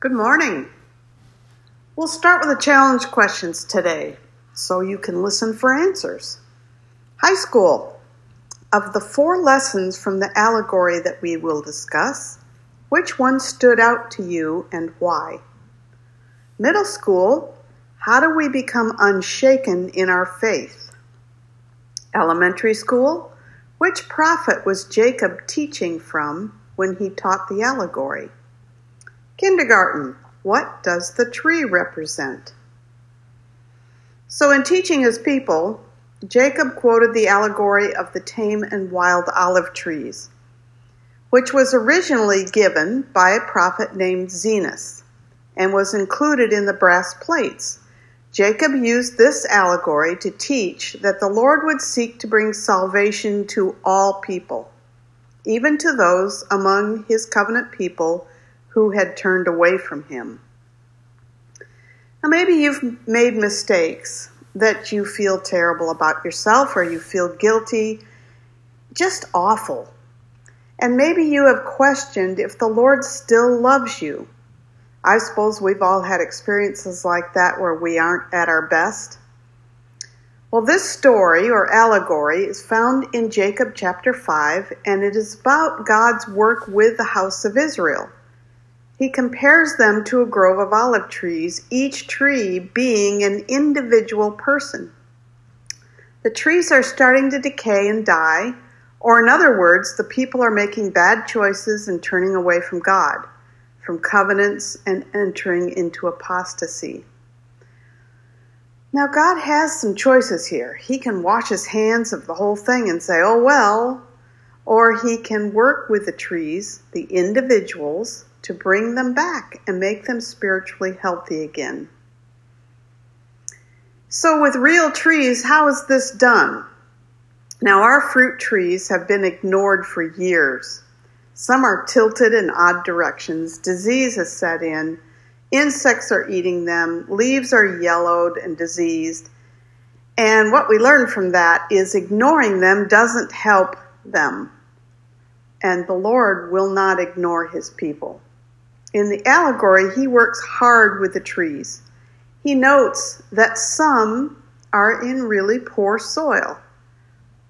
Good morning. We'll start with the challenge questions today so you can listen for answers. High school. Of the four lessons from the allegory that we will discuss, which one stood out to you and why? Middle school. How do we become unshaken in our faith? Elementary school. Which prophet was Jacob teaching from when he taught the allegory? Kindergarten. What does the tree represent? So, in teaching his people, Jacob quoted the allegory of the tame and wild olive trees, which was originally given by a prophet named Zenos and was included in the brass plates. Jacob used this allegory to teach that the Lord would seek to bring salvation to all people, even to those among his covenant people who had turned away from him. Now, maybe you've made mistakes that you feel terrible about yourself or you feel guilty, just awful. And maybe you have questioned if the Lord still loves you. I suppose we've all had experiences like that where we aren't at our best. Well, this story or allegory is found in Jacob chapter 5, and it is about God's work with the house of Israel. He compares them to a grove of olive trees, each tree being an individual person. The trees are starting to decay and die, or in other words, the people are making bad choices and turning away from God, from covenants and entering into apostasy. Now, God has some choices here. He can wash his hands of the whole thing and say, oh, well, or he can work with the trees, the individuals, to bring them back and make them spiritually healthy again. So, with real trees, how is this done? Now, our fruit trees have been ignored for years. Some are tilted in odd directions, disease has set in, insects are eating them, leaves are yellowed and diseased. And what we learn from that is ignoring them doesn't help them. And the Lord will not ignore his people. In the allegory, he works hard with the trees. He notes that some are in really poor soil.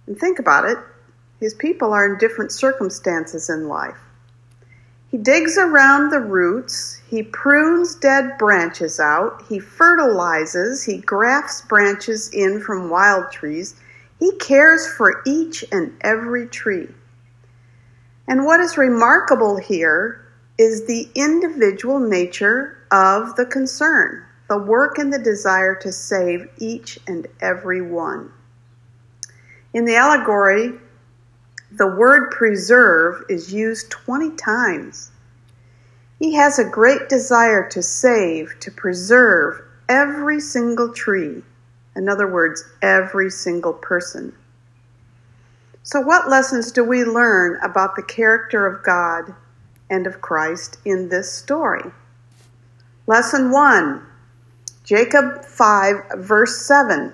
And think about it his people are in different circumstances in life. He digs around the roots, he prunes dead branches out, he fertilizes, he grafts branches in from wild trees. He cares for each and every tree. And what is remarkable here is the individual nature of the concern, the work and the desire to save each and every one. In the allegory, the word preserve is used 20 times. He has a great desire to save, to preserve every single tree. In other words, every single person. So, what lessons do we learn about the character of God and of Christ in this story. Lesson 1 Jacob 5, verse 7.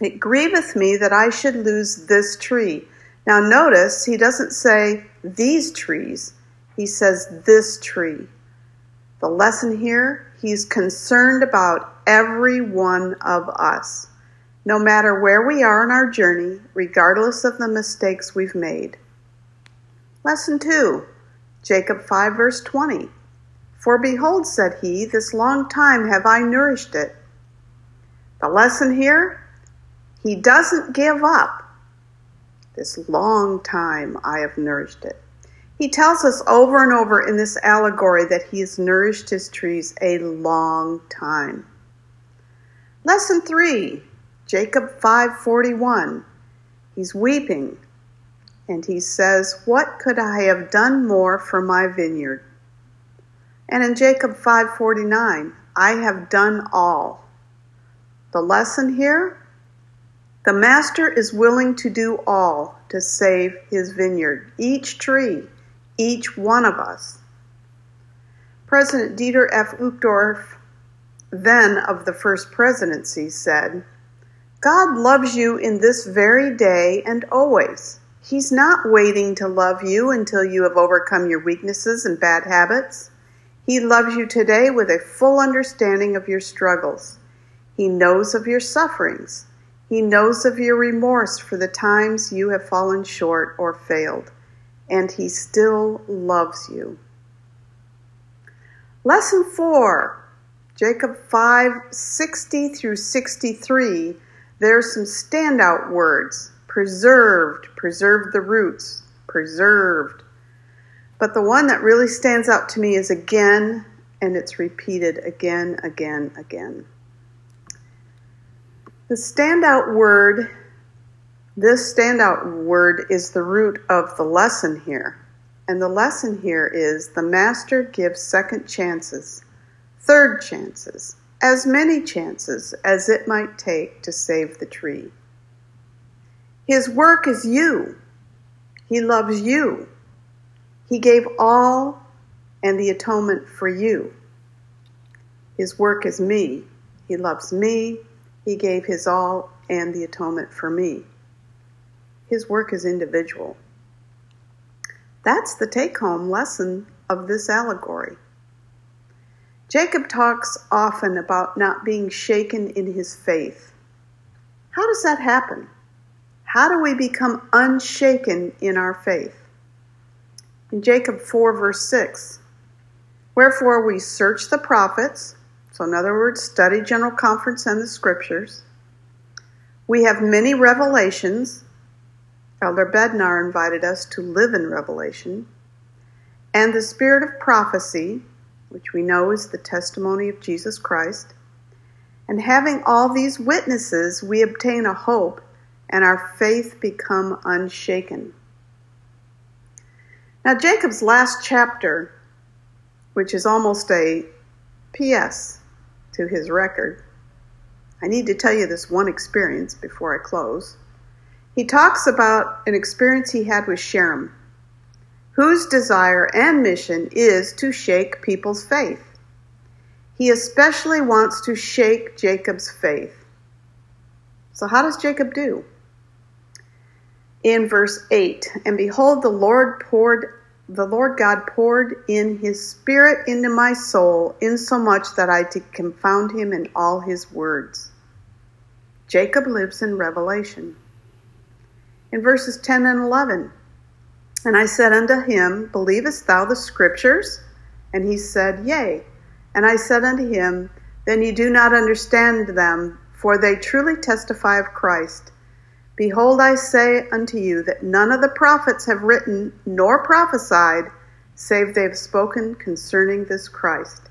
It grieveth me that I should lose this tree. Now, notice he doesn't say these trees, he says this tree. The lesson here, he's concerned about every one of us, no matter where we are in our journey, regardless of the mistakes we've made. Lesson 2 Jacob 5, verse 20. For behold, said he, this long time have I nourished it. The lesson here, he doesn't give up. This long time I have nourished it. He tells us over and over in this allegory that he has nourished his trees a long time. Lesson 3, Jacob 5:41. He's weeping and he says, What could I have done more for my vineyard? And in Jacob 5:49, I have done all. The lesson here, the master is willing to do all to save his vineyard, each tree, each one of us. President Dieter F. Uchtdorf, then of the First Presidency, said, God loves you in this very day and always. He's not waiting to love you until you have overcome your weaknesses and bad habits. He loves you today with a full understanding of your struggles. He knows of your sufferings. He knows of your remorse for the times you have fallen short or failed. And He still loves you. Lesson 4 Jacob 5 60 through 63. There are some standout words preserved, preserved the roots, preserved. But the one that really stands out to me is again, and it's repeated again, again, again. The standout word, this standout word is the root of the lesson here. And the lesson here is the master gives second chances, third chances, as many chances as it might take to save the tree. His work is you. He loves you. He gave all and the atonement for you. His work is me. He loves me. He gave his all and the atonement for me. His work is individual. That's the take home lesson of this allegory. Jacob talks often about not being shaken in his faith. How does that happen? How do we become unshaken in our faith? In Jacob 4, verse 6, wherefore we search the prophets, so in other words, study General Conference and the scriptures. We have many revelations, Elder Bednar invited us to live in revelation, and the spirit of prophecy, which we know is the testimony of Jesus Christ. And having all these witnesses, we obtain a hope and our faith become unshaken. Now, Jacob's last chapter, which is almost a P.S. to his record, I need to tell you this one experience before I close. He talks about an experience he had with Sherem, whose desire and mission is to shake people's faith. He especially wants to shake Jacob's faith. So, how does Jacob do? In verse 8, and behold, the Lord poured the Lord God poured in his spirit into my soul, insomuch that I did confound him in all his words. Jacob lives in revelation in verses 10 and 11. And I said unto him, Believest thou the scriptures? And he said, Yea. And I said unto him, Then ye do not understand them, for they truly testify of Christ. Behold, I say unto you that none of the prophets have written nor prophesied, save they have spoken concerning this Christ.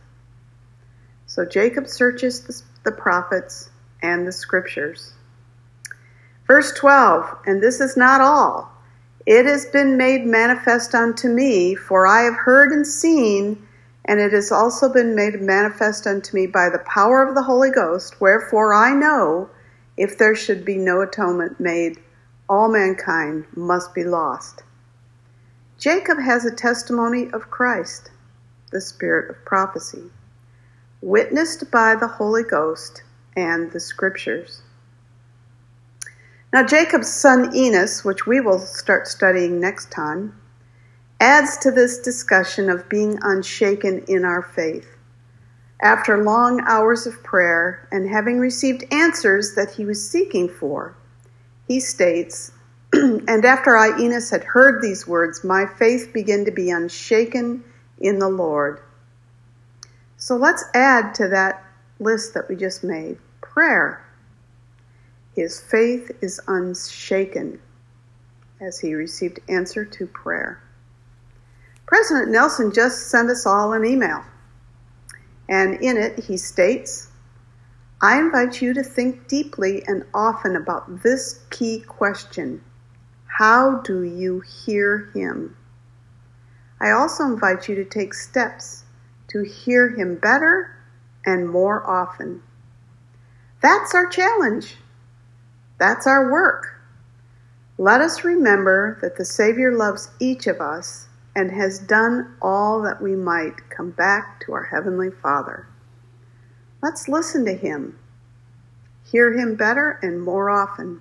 So Jacob searches the, prophets and the scriptures. Verse 12, and this is not all. It has been made manifest unto me, for I have heard and seen, and it has also been made manifest unto me by the power of the Holy Ghost. Wherefore I know, if there should be no atonement made, all mankind must be lost. Jacob has a testimony of Christ, the spirit of prophecy, witnessed by the Holy Ghost and the Scriptures. Now, Jacob's son Enos, which we will start studying next time, adds to this discussion of being unshaken in our faith. After long hours of prayer and having received answers that he was seeking for, he states, And after I, Enos, had heard these words, my faith began to be unshaken in the Lord. So let's add to that list that we just made prayer. His faith is unshaken as he received answer to prayer. President Nelson just sent us all an email, and in it he states, I invite you to think deeply and often about this key question How do you hear him? I also invite you to take steps to hear him better and more often. That's our challenge. That's our work. Let us remember that the Savior loves each of us and has done all that we might come back to our Heavenly Father. Let's listen to Him, hear Him better and more often.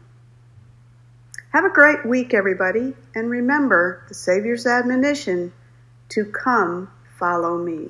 Have a great week, everybody, and remember the Savior's admonition to come follow me.